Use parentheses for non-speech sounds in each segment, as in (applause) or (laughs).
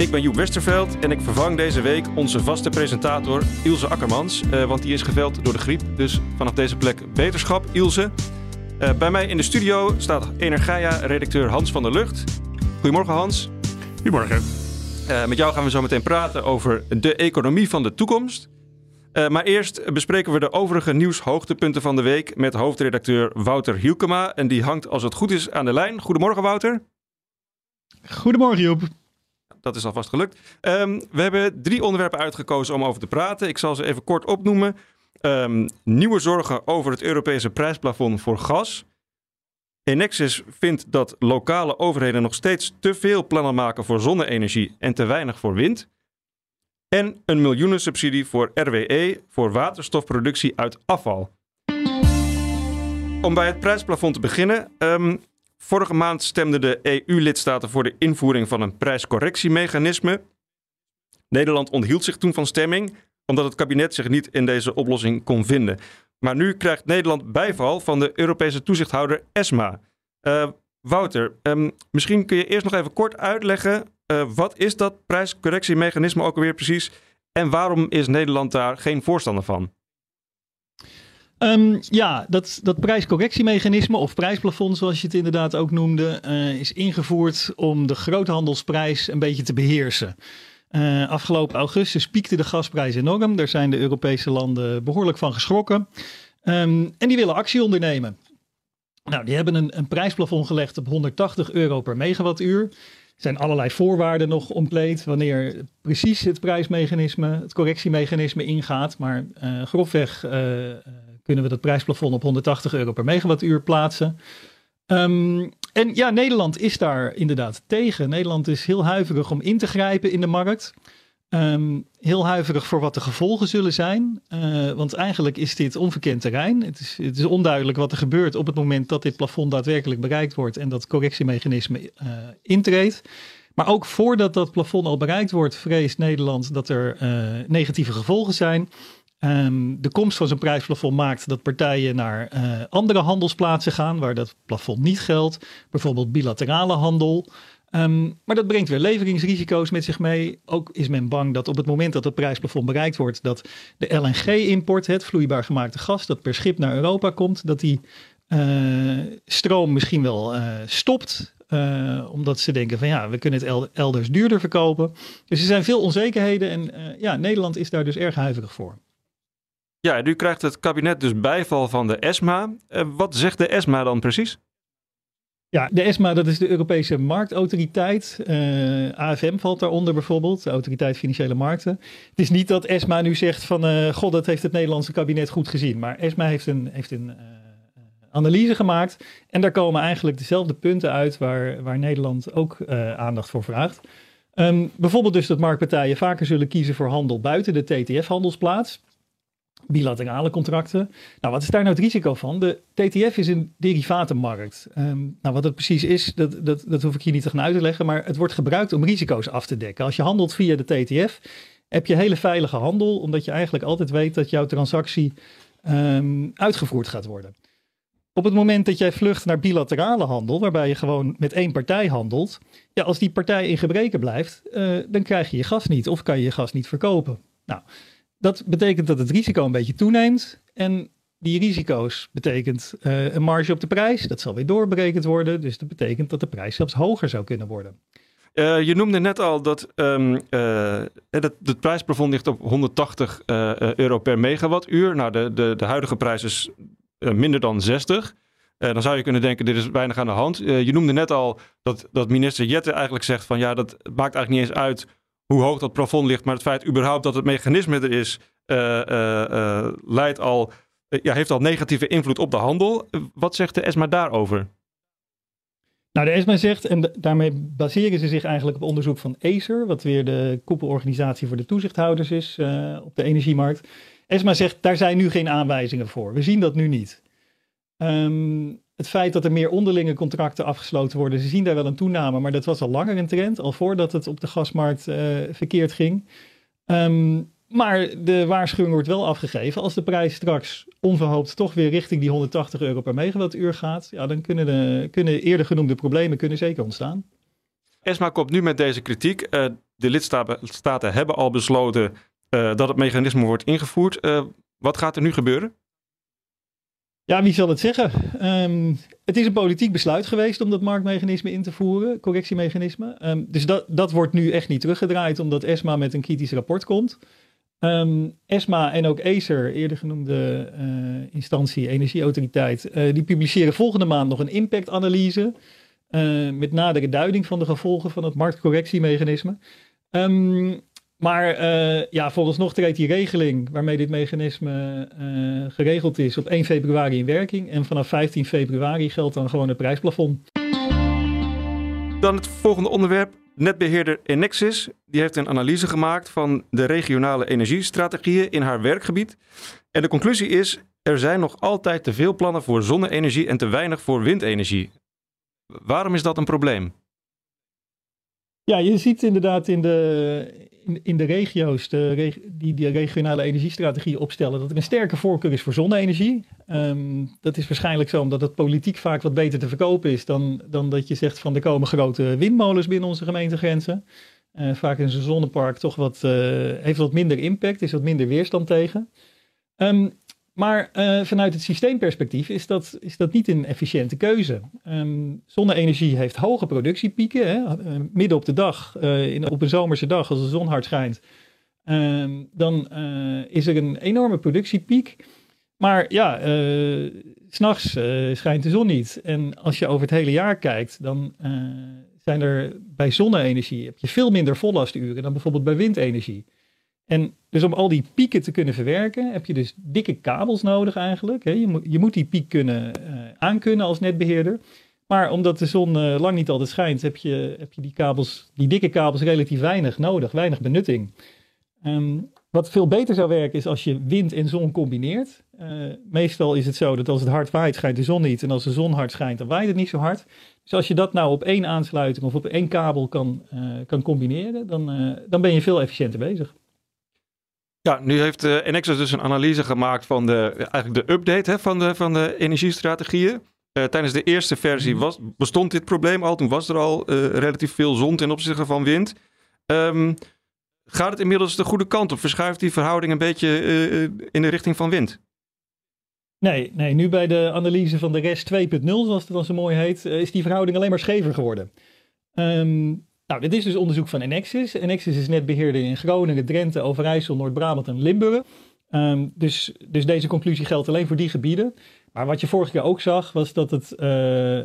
Ik ben Joep Westerveld en ik vervang deze week onze vaste presentator Ilse Akkermans. Uh, want die is geveld door de griep. Dus vanaf deze plek beterschap, Ilse. Uh, bij mij in de studio staat Energia-redacteur Hans van der Lucht. Goedemorgen Hans. Goedemorgen. Uh, met jou gaan we zo meteen praten over de economie van de toekomst. maar eerst bespreken we de overige nieuwshoogtepunten van de week met hoofdredacteur Wouter Hielkema. En die hangt als het goed is aan de lijn. Goedemorgen Wouter. Goedemorgen Joep dat is alvast gelukt. Um, we hebben drie onderwerpen uitgekozen om over te praten. Ik zal ze even kort opnoemen. Um, nieuwe zorgen over het Europese prijsplafond voor gas. Enexis vindt dat lokale overheden nog steeds te veel plannen maken voor zonne-energie en te weinig voor wind. En een miljoenensubsidie voor RWE voor waterstofproductie uit afval. Om bij het prijsplafond te beginnen. Um, Vorige maand stemden de EU-lidstaten voor de invoering van een prijscorrectiemechanisme. Nederland onthield zich toen van stemming, omdat het kabinet zich niet in deze oplossing kon vinden. Maar nu krijgt Nederland bijval van de Europese toezichthouder ESMA. Uh, Wouter, um, misschien kun je eerst nog even kort uitleggen. Uh, wat is dat prijscorrectiemechanisme ook alweer precies? En waarom is Nederland daar geen voorstander van? Um, ja, dat, dat prijscorrectiemechanisme of prijsplafond, zoals je het inderdaad ook noemde, uh, is ingevoerd om de groothandelsprijs een beetje te beheersen. Uh, afgelopen augustus piekte de gasprijs enorm. Daar zijn de Europese landen behoorlijk van geschrokken. Um, en die willen actie ondernemen. Nou, die hebben een, een prijsplafond gelegd op 180 euro per megawattuur. Er zijn allerlei voorwaarden nog ontleed wanneer precies het prijsmechanisme, het correctiemechanisme ingaat. Maar uh, grofweg kunnen we dat prijsplafond op 180 euro per megawattuur plaatsen. Um, en ja, Nederland is daar inderdaad tegen. Nederland is heel huiverig om in te grijpen in de markt. Um, heel huiverig voor wat de gevolgen zullen zijn. Uh, want eigenlijk is dit onverkend terrein. Het is, het is, onduidelijk wat er gebeurt op het moment dat dit plafond daadwerkelijk bereikt wordt en dat correctiemechanisme uh, intreedt. Maar ook voordat dat plafond al bereikt wordt, vreest Nederland dat er uh, negatieve gevolgen zijn. Um, de komst van zo'n prijsplafond maakt dat partijen naar uh, andere handelsplaatsen gaan waar dat plafond niet geldt. Bijvoorbeeld bilaterale handel. Um, maar dat brengt weer leveringsrisico's met zich mee. Ook is men bang dat op het moment dat het prijsplafond bereikt wordt, dat de LNG-import, het vloeibaar gemaakte gas dat per schip naar Europa komt, dat die uh, stroom misschien wel uh, stopt. Omdat ze denken van ja, we kunnen het elders duurder verkopen. Dus er zijn veel onzekerheden en ja, Nederland is daar dus erg huiverig voor. Ja, nu krijgt het kabinet dus bijval van de ESMA. Uh, wat zegt de ESMA dan precies? Ja, de ESMA, dat is de Europese Marktautoriteit. Eh, AFM valt daaronder bijvoorbeeld, de Autoriteit Financiële Markten. Het is niet dat ESMA nu zegt van, uh, god, dat heeft het Nederlandse kabinet goed gezien. Maar ESMA heeft een, heeft een analyse gemaakt. En daar komen eigenlijk dezelfde punten uit waar, waar Nederland ook aandacht voor vraagt. Um, bijvoorbeeld dus dat marktpartijen vaker zullen kiezen voor handel buiten de TTF-handelsplaats bilaterale contracten. Nou, wat is daar nou het risico van? De TTF is een derivatenmarkt. Um, nou, wat het precies is, dat, dat, dat hoef ik hier niet te gaan uitleggen, maar het wordt gebruikt om risico's af te dekken. Als je handelt via de TTF, heb je hele veilige handel, omdat je eigenlijk altijd weet dat jouw transactie um, uitgevoerd gaat worden. Op het moment dat jij vlucht naar bilaterale handel, waarbij je gewoon met één partij handelt, ja, als die partij in gebreken blijft, uh, dan krijg je je gas niet of kan je je gas niet verkopen. Nou, dat betekent dat het risico een beetje toeneemt. En die risico's betekent uh, een marge op de prijs. Dat zal weer doorberekend worden. Dus dat betekent dat de prijs zelfs hoger zou kunnen worden. Uh, je noemde net al dat uh, het, het prijsplafond ligt op 180 euro per megawattuur. Nou, de, de, de huidige prijs is minder dan 60. dan zou je kunnen denken, dit is weinig aan de hand. je noemde net al dat, dat minister Jette eigenlijk zegt van ja, dat maakt eigenlijk niet eens uit hoe hoog dat plafond ligt, maar het feit überhaupt dat het mechanisme er is, uh, uh, leidt al, ja, heeft al negatieve invloed op de handel. Wat zegt de ESMA daarover? Nou, de ESMA zegt, en daarmee baseren ze zich eigenlijk op onderzoek van ACER, wat weer de koepelorganisatie voor de toezichthouders is op de energiemarkt. ESMA zegt, daar zijn nu geen aanwijzingen voor. We zien dat nu niet. Um, het feit dat er meer onderlinge contracten afgesloten worden, ze zien daar wel een toename, maar dat was al langer een trend, al voordat het op de gasmarkt uh, verkeerd ging. Um, maar de waarschuwing wordt wel afgegeven. Als de prijs straks onverhoopt toch weer richting die 180 euro per megawattuur gaat, ja, dan kunnen, de, kunnen eerder genoemde problemen kunnen zeker ontstaan. ESMA komt nu met deze kritiek. Uh, de lidstaten hebben al besloten uh, dat het mechanisme wordt ingevoerd. Wat gaat er nu gebeuren? Ja, wie zal het zeggen? Um, het is een politiek besluit geweest om dat marktmechanisme in te voeren, correctiemechanisme. Um, dus dat, dat wordt nu echt niet teruggedraaid, omdat ESMA met een kritisch rapport komt. Um, ESMA en ook ACER, eerder genoemde uh, instantie, energieautoriteit, uh, die publiceren volgende maand nog een impactanalyse. Uh, met nadere duiding van de gevolgen van het marktcorrectiemechanisme. Um, maar ja, vooralsnog treedt die regeling waarmee dit mechanisme geregeld is op 1 februari in werking. En vanaf 15 februari geldt dan gewoon het prijsplafond. Dan het volgende onderwerp. Netbeheerder Enexis die heeft een analyse gemaakt van de regionale energiestrategieën in haar werkgebied. En de conclusie is: er zijn nog altijd te veel plannen voor zonne-energie en te weinig voor windenergie. Waarom is dat een probleem? Ja, je ziet inderdaad in de, in, de regio's de die die regionale energiestrategie opstellen dat er een sterke voorkeur is voor zonne-energie. Um, dat is waarschijnlijk zo omdat het politiek vaak wat beter te verkopen is dan, dan dat je zegt van er komen grote windmolens binnen onze gemeentegrenzen. Uh, vaak is een zonnepark toch wat, uh, heeft wat minder impact, is wat minder weerstand tegen. Um, maar uh, vanuit het systeemperspectief is dat, is dat niet een efficiënte keuze. Um, zonne-energie heeft hoge productiepieken. Hè? Uh, midden op de dag, uh, in, op een zomerse dag, als de zon hard schijnt, um, dan is er een enorme productiepiek. Maar ja, s'nachts schijnt de zon niet. En als je over het hele jaar kijkt, dan zijn er bij zonne-energie heb je veel minder vollasturen dan bijvoorbeeld bij windenergie. En dus om al die pieken te kunnen verwerken, heb je dus dikke kabels nodig eigenlijk. Je, moet, je moet die piek kunnen uh, aankunnen als netbeheerder. Maar omdat de zon uh, lang niet altijd schijnt, heb je, heb je die, kabels, die dikke kabels relatief weinig nodig, weinig benutting. Um, wat veel beter zou werken is als je wind en zon combineert. Uh, meestal is het zo dat als het hard waait, schijnt de zon niet. En als de zon hard schijnt, dan waait het niet zo hard. Dus als je dat nou op één aansluiting of op één kabel kan, kan combineren, dan, dan ben je veel efficiënter bezig. Ja, nu heeft uh, Enexis dus een analyse gemaakt van de, eigenlijk de update hè, van, de, van de energiestrategieën. Uh, tijdens de eerste versie mhm. was, bestond dit probleem al. Toen was er al uh, relatief veel zon ten opzichte van wind. Um, gaat het inmiddels de goede kant op? Verschuift die verhouding een beetje in de richting van wind? Nee, nee, nu bij de analyse van de rest 2.0, zoals het dan zo mooi heet, is die verhouding alleen maar schever geworden. Um, nou, dit is dus onderzoek van Enexis. Enexis is netbeheerder in Groningen, Drenthe, Overijssel, Noord-Brabant en Limburg. Um, dus, dus deze conclusie geldt alleen voor die gebieden. Maar wat je vorige keer ook zag, was dat het, uh, uh,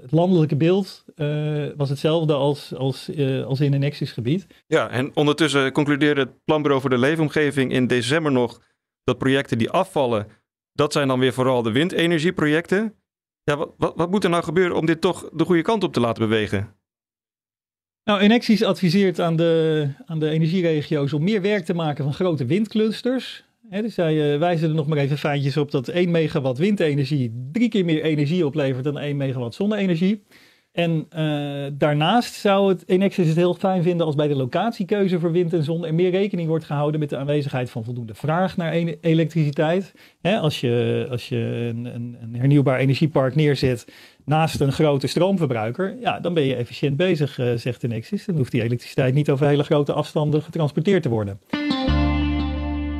het landelijke beeld uh, was hetzelfde als, als, als in Enexis gebied. Ja, en ondertussen concludeerde het Planbureau voor de Leefomgeving in december nog dat projecten die afvallen, dat zijn dan weer vooral de windenergieprojecten. Ja, wat, wat moet er nou gebeuren om dit toch de goede kant op te laten bewegen? Nou, Enexis adviseert aan de, aan de energieregio's om meer werk te maken van grote windclusters. He, dus zij uh, wijzen er nog maar even feitjes op dat 1 megawatt windenergie drie keer meer energie oplevert dan 1 megawatt zonne-energie. En uh, daarnaast zou het Enexis het heel fijn vinden als bij de locatiekeuze voor wind en zon er meer rekening wordt gehouden met de aanwezigheid van voldoende vraag naar elektriciteit. als je, als je een, een, een hernieuwbaar energiepark neerzet naast een grote stroomverbruiker, ja, dan ben je efficiënt bezig, uh, zegt Enexis. Dan hoeft die elektriciteit niet over hele grote afstanden getransporteerd te worden.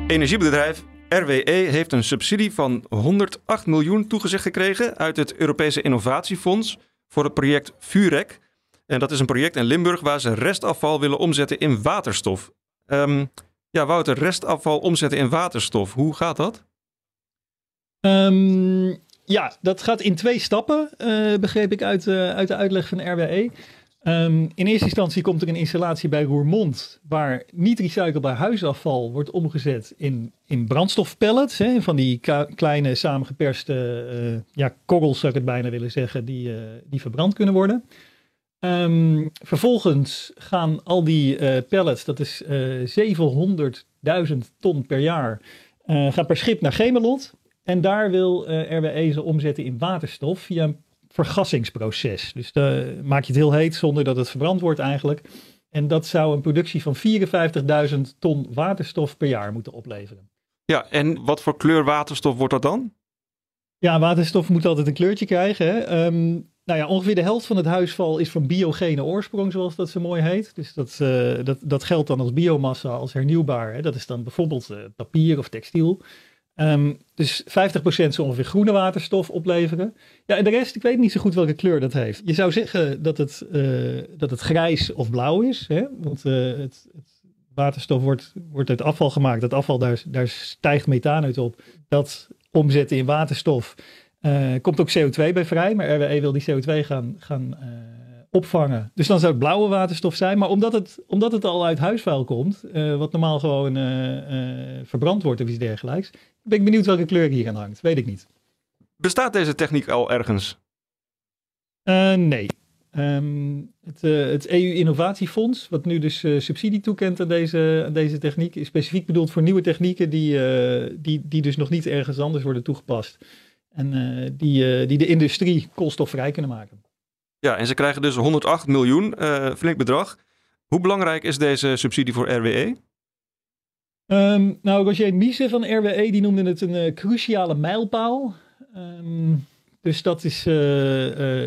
Energiebedrijf RWE heeft een subsidie van 108 miljoen toegezegd gekregen uit het Europese Innovatiefonds voor het project Vurek. En dat is een project in Limburg waar ze restafval willen omzetten in waterstof. Um, ja, Wouter, restafval omzetten in waterstof, hoe gaat dat? Um, ja, dat gaat in twee stappen, uh, begreep ik uit, uh, uit de uitleg van RWE. Ehm, in eerste instantie komt er een installatie bij Roermond, waar niet recyclebaar huisafval wordt omgezet in, in brandstofpellets. Hè, van die kleine samengeperste uh, ja, korrels, zou ik het bijna willen zeggen, die, uh, die verbrand kunnen worden. Um, vervolgens gaan al die uh, pellets, dat is 700.000 ton per jaar, gaan per schip naar Gemelot. En daar wil RWE ze omzetten in waterstof via vergassingsproces. Dus dan maak je het heel heet zonder dat het verbrand wordt eigenlijk. En dat zou een productie van 54.000 ton waterstof per jaar moeten opleveren. Ja, en wat voor kleur waterstof wordt dat dan? Ja, waterstof moet altijd een kleurtje krijgen. Hè? Um, nou ja, ongeveer de helft van het huisval is van biogene oorsprong, zoals dat zo mooi heet. Dus dat, uh, dat, dat geldt dan als biomassa, als hernieuwbaar. Hè? Dat is dan bijvoorbeeld uh, papier of textiel. Um, dus 50% zou ongeveer groene waterstof opleveren. Ja, en de rest, ik weet niet zo goed welke kleur dat heeft. Je zou zeggen dat het, uh, dat het grijs of blauw is. Hè? Want uh, het, het, waterstof wordt, wordt uit afval gemaakt. Dat afval, daar, daar stijgt methaan uit op. Dat omzetten in waterstof. Uh, komt ook CO2 bij vrij. Maar RWE wil die CO2 gaan, gaan opvangen. Dus dan zou het blauwe waterstof zijn. Maar omdat het, omdat het al uit huisvuil komt, uh, wat normaal gewoon uh, uh, verbrand wordt of iets dergelijks, ben ik benieuwd welke kleur hier aan hangt. Weet ik niet. Bestaat deze techniek al ergens? nee. Um, het, het, EU-innovatiefonds, wat nu dus subsidie toekent aan deze, aan deze techniek, is specifiek bedoeld voor nieuwe technieken die, die, die dus nog niet ergens anders worden toegepast. En die, die de industrie koolstofvrij kunnen maken. Ja, en ze krijgen dus 108 miljoen, uh, flink bedrag. Hoe belangrijk is deze subsidie voor RWE? Um, nou, Roger Miese van RWE die noemde het een uh, cruciale mijlpaal. Um, dus dat is uh,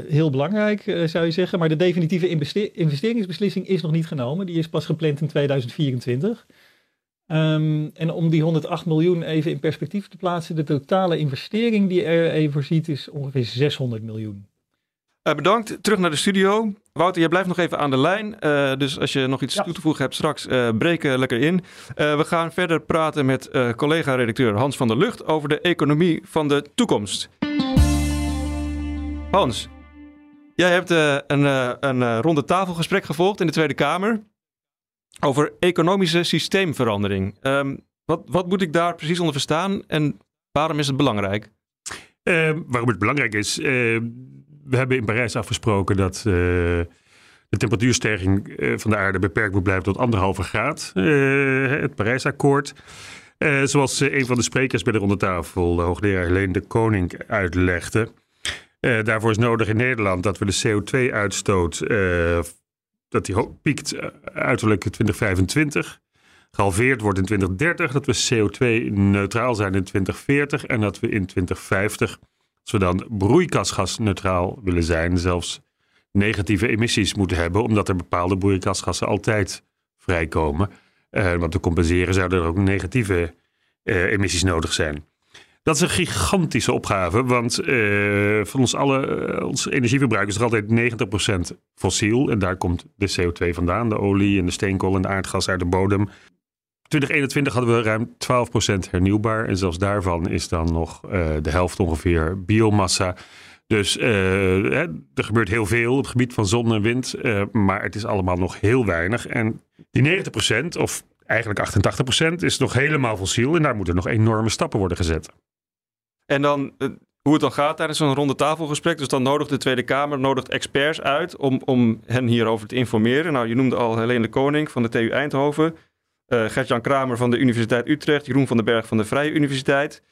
heel belangrijk, zou je zeggen. Maar de definitieve investeringsbeslissing is nog niet genomen. Die is pas gepland in 2024. Um, ehm, en om die 108 miljoen even in perspectief te plaatsen, de totale investering die RWE voorziet is ongeveer 600 miljoen. Uh, bedankt. Terug naar de studio. Wouter, jij blijft nog even aan de lijn. Uh, dus als je nog iets ja. toe te voegen hebt straks, uh, breek lekker in. we gaan verder praten met collega-redacteur Hans van der Lucht over de economie van de toekomst. Hans, jij hebt een, een ronde tafelgesprek gevolgd in de Tweede Kamer over economische systeemverandering. Um, wat, wat moet ik daar precies onder verstaan en waarom is het belangrijk? waarom het belangrijk is we hebben in Parijs afgesproken dat uh, de temperatuurstijging uh, van de aarde beperkt moet blijven tot anderhalve graad. Uh, het Parijsakkoord. zoals een van de sprekers bij de ronde tafel, de hoogleraar Helene de Koning, uitlegde. daarvoor is nodig in Nederland dat we de CO2-uitstoot dat die piekt uiterlijk 2025 gehalveerd wordt in 2030, dat we CO2-neutraal zijn in 2040 en dat we in 2050 dan broeikasgasneutraal willen zijn, zelfs negatieve emissies moeten hebben, omdat er bepaalde broeikasgassen altijd vrijkomen. Uh, want te compenseren zouden er ook negatieve uh, emissies nodig zijn. Dat is een gigantische opgave, want uh, van ons alle, ons energieverbruik is er altijd 90% fossiel. En daar komt de CO2 vandaan, de olie en de steenkool en de aardgas uit de bodem. 2021 hadden we ruim 12% hernieuwbaar. En zelfs daarvan is dan nog uh, de helft ongeveer biomassa. Dus uh, er gebeurt heel veel op het gebied van zon en wind. Uh, maar het is allemaal nog heel weinig. En die 90% of eigenlijk 88% is nog helemaal fossiel. En daar moeten nog enorme stappen worden gezet. En dan hoe het dan gaat tijdens zo'n ronde tafelgesprek. Dus dan nodigt de Tweede Kamer nodigt experts uit om, om hen hierover te informeren. Nou, je noemde al Helene de Koning van de TU Eindhoven. Uh, Gert-Jan Kramer van de Universiteit Utrecht, Jeroen van den Berg van de Vrije Universiteit.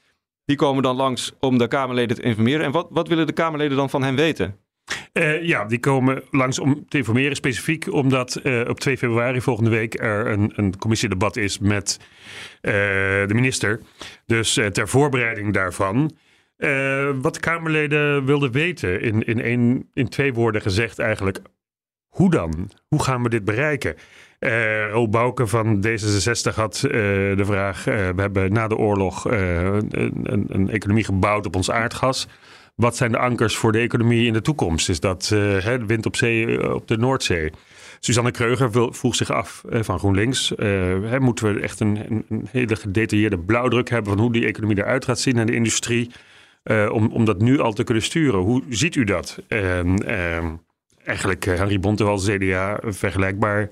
Die komen dan langs om de Kamerleden te informeren. En wat, wat willen de Kamerleden dan van hen weten? Uh, ja, die komen langs om te informeren specifiek omdat uh, op 2 februari volgende week er een, een commissiedebat is met de minister. Dus ter voorbereiding daarvan. wat de Kamerleden wilden weten, in, in, één, in twee woorden gezegd eigenlijk. Hoe dan? Hoe gaan we dit bereiken? Uh, Bouke van D66 had uh, de vraag: uh, we hebben na de oorlog een, een, economie gebouwd op ons aardgas. Wat zijn de ankers voor de economie in de toekomst? Is dat hè, wind op zee op de Noordzee? Suzanne Kreuger vroeg zich af van GroenLinks: moeten we echt een, een, hele gedetailleerde blauwdruk hebben van hoe die economie eruit gaat zien en de industrie? om, om dat nu al te kunnen sturen. Hoe ziet u dat? Ehm, eigenlijk Henry Bontewal, CDA, vergelijkbaar,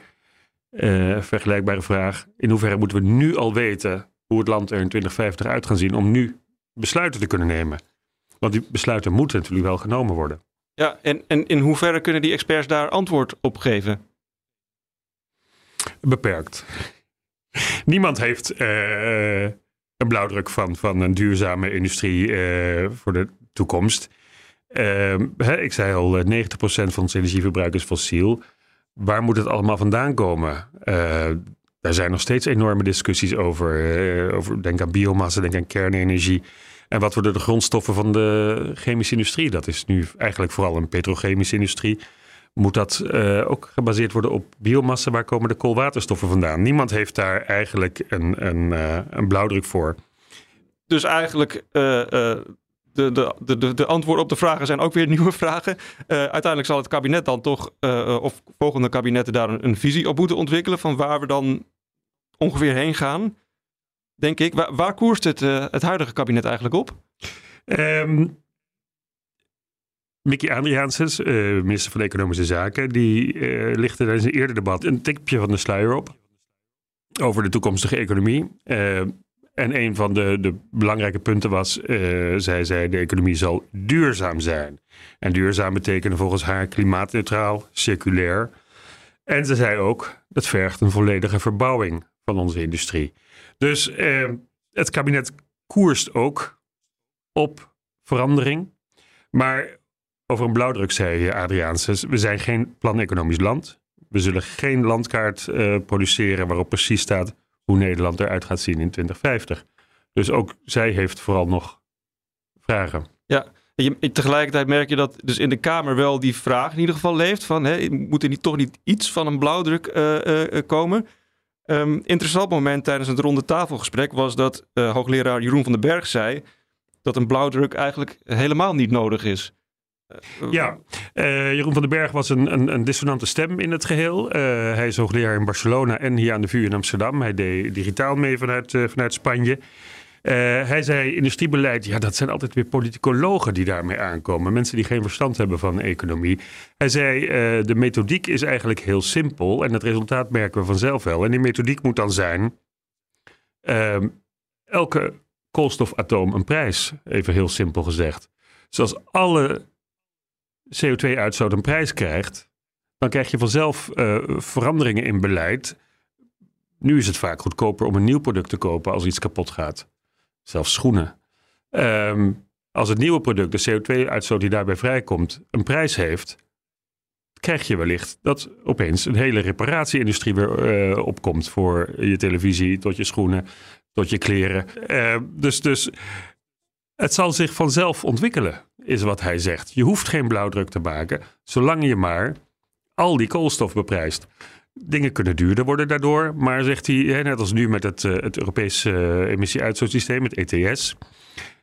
vergelijkbare vraag. In hoeverre moeten we nu al weten hoe het land er in 2050 uit gaat zien om nu besluiten te kunnen nemen? Want die besluiten moeten natuurlijk wel genomen worden. Ja, en, en in hoeverre kunnen die experts daar antwoord op geven? Beperkt. (laughs) Niemand heeft uh, een blauwdruk van, van een duurzame industrie uh, voor de toekomst. Uh, hè, ik zei al, 90% van ons energieverbruik is fossiel. Waar moet het allemaal vandaan komen? daar zijn nog steeds enorme discussies over. over denk aan biomassa, denk aan kernenergie. En wat worden de grondstoffen van de chemische industrie? Dat is nu eigenlijk vooral een petrochemische industrie. Moet dat uh, ook gebaseerd worden op biomassa? Waar komen de koolwaterstoffen vandaan? Niemand heeft daar eigenlijk een, een, uh, een blauwdruk voor. Dus eigenlijk uh, de, de, de, de antwoorden op de vragen zijn ook weer (laughs) nieuwe vragen. uiteindelijk zal het kabinet dan toch, of volgende kabinetten daar een, visie op moeten ontwikkelen van waar we dan ongeveer heen gaan denk ik. Waar, waar koerst het, uh, het huidige kabinet eigenlijk op? Um, Mickey Adriaansens, minister van Economische Zaken, die lichtte tijdens een eerder debat een tipje van de sluier op over de toekomstige economie. Uh, en een van de, de belangrijke punten was, zij zei, de economie zal duurzaam zijn. En duurzaam betekende volgens haar klimaatneutraal, circulair. En ze zei ook, dat vergt een volledige verbouwing van onze industrie. Dus eh, het kabinet koerst ook op verandering. Maar over een blauwdruk zei Adriaanse, we zijn geen plan-economisch land. We zullen geen landkaart uh, produceren waarop precies staat hoe Nederland eruit gaat zien in 2050. Dus ook zij heeft vooral nog vragen. Ja, je, tegelijkertijd merk je dat dus in de Kamer wel die vraag in ieder geval leeft van hè, moet er niet, toch niet iets van een blauwdruk uh, uh, komen? Um, interessant moment tijdens het ronde tafelgesprek was dat hoogleraar Jeroen van den Berg zei dat een blauwdruk eigenlijk helemaal niet nodig is. Uh, ja, uh, Jeroen van den Berg was een, een, een, dissonante stem in het geheel. hij is hoogleraar in Barcelona en hier aan de VU in Amsterdam. Hij deed digitaal mee vanuit, vanuit Spanje. Hij zei, industriebeleid, ja, dat zijn altijd weer politicologen die daarmee aankomen. Mensen die geen verstand hebben van economie. Hij zei, de methodiek is eigenlijk heel simpel en het resultaat merken we vanzelf wel. En die methodiek moet dan zijn, uh, elke koolstofatoom een prijs, even heel simpel gezegd. Zoals alle CO2-uitstoot een prijs krijgt, dan krijg je vanzelf uh, veranderingen in beleid. Nu is het vaak goedkoper om een nieuw product te kopen als iets kapot gaat zelfs schoenen. Um, als het nieuwe product, de CO2-uitstoot die daarbij vrijkomt, een prijs heeft, krijg je wellicht dat opeens een hele reparatieindustrie weer uh, opkomt voor je televisie, tot je schoenen, tot je kleren. Uh, dus, dus het zal zich vanzelf ontwikkelen, is wat hij zegt. Je hoeft geen blauwdruk te maken, zolang je maar al die koolstof beprijst. Dingen kunnen duurder worden daardoor. Maar zegt hij, net als nu met het, uh, het Europese uh, emissie-uitstootsysteem, het ETS.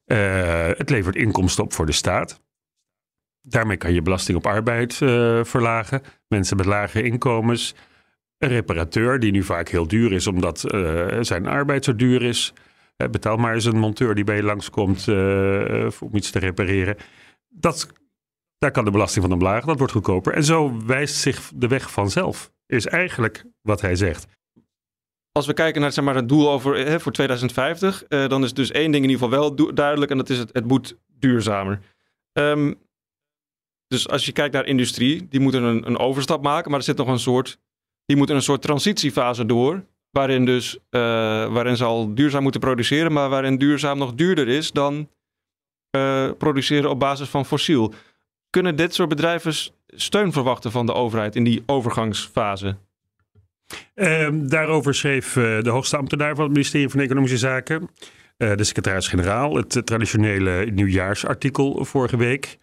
Uh, het levert inkomsten op voor de staat. Daarmee kan je belasting op arbeid verlagen. Mensen met lage inkomens. Een reparateur, die nu vaak heel duur is omdat zijn arbeid zo duur is. Betaal maar eens een monteur die bij je langskomt om iets te repareren. Dat, daar kan de belasting van omlaag. Dat wordt goedkoper. En zo wijst zich de weg vanzelf is eigenlijk wat hij zegt. Als we kijken naar zeg maar, het doel over, hè, voor 2050, uh, eh, dan is dus één ding in ieder geval wel duidelijk en dat is het, het moet duurzamer. Um, dus als je kijkt naar industrie, die moeten een, een, overstap maken, maar er zit nog een soort, die moeten een soort transitiefase door, waarin dus, uh, waarin ze al duurzaam moeten produceren, maar waarin duurzaam nog duurder is dan uh, produceren op basis van fossiel. Kunnen dit soort bedrijven steun verwachten van de overheid in die overgangsfase? Uh, daarover schreef uh, de hoogste ambtenaar van het ministerie van Economische Zaken, de secretaris-generaal, het traditionele nieuwjaarsartikel vorige week.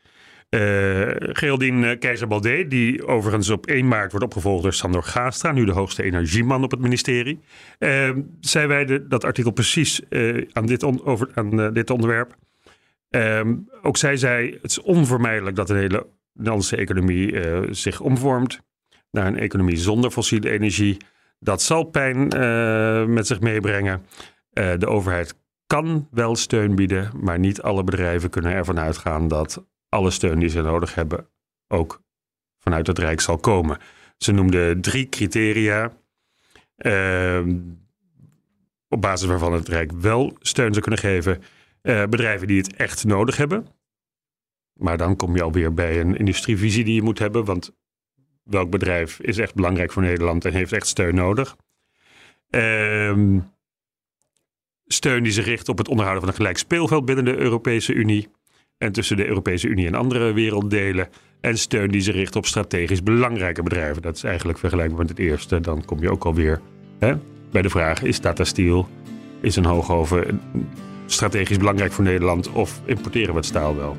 Uh, Geraldine Keizer-Baldé, die overigens op 1 maart wordt opgevolgd door Sandor Gaastra, nu de hoogste energieman op het ministerie. Ehm, zij wijden dat artikel precies aan, dit, over, aan dit onderwerp. Ook zij zei, het is onvermijdelijk dat een hele Nederlandse economie uh, zich omvormt naar een economie zonder fossiele energie. Dat zal pijn uh, met zich meebrengen. Uh, de overheid kan wel steun bieden, maar niet alle bedrijven kunnen ervan uitgaan dat alle steun die ze nodig hebben ook vanuit het Rijk zal komen. Ze noemden drie criteria. Ehm, op basis waarvan het Rijk wel steun zou kunnen geven. Uh, bedrijven die het echt nodig hebben. Maar dan kom je alweer bij een industrievisie die je moet hebben. Want welk bedrijf is echt belangrijk voor Nederland en heeft echt steun nodig? Ehm, steun die zich richt op het onderhouden van een gelijk speelveld binnen de Europese Unie. En tussen de Europese Unie en andere werelddelen. En steun die zich richt op strategisch belangrijke bedrijven. Dat is eigenlijk vergelijkbaar met het eerste. Dan kom je ook alweer hè, bij de vraag: is Tata Steel, is een hoogoven strategisch belangrijk voor Nederland of importeren we het staal wel?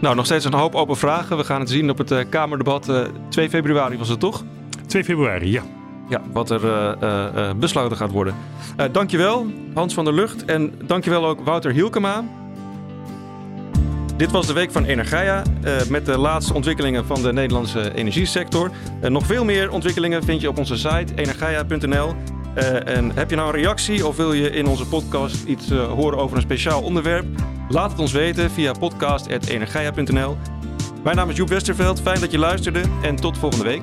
Nou, nog steeds een hoop open vragen. We gaan het zien op het uh, Kamerdebat. Uh, eh, 2 februari was het toch? 2 februari, ja. Ja, wat er uh, besloten gaat worden. dankjewel, Hans van der Lucht. En dankjewel ook Wouter Hielkema. Dit was de week van Energia met de laatste ontwikkelingen van de Nederlandse energiesector. nog veel meer ontwikkelingen vind je op onze site energia.nl. en heb je nou een reactie of wil je in onze podcast iets horen over een speciaal onderwerp? Laat het ons weten via podcast.energia.nl. Mijn naam is Joep Westerveld. Fijn dat je luisterde en tot volgende week.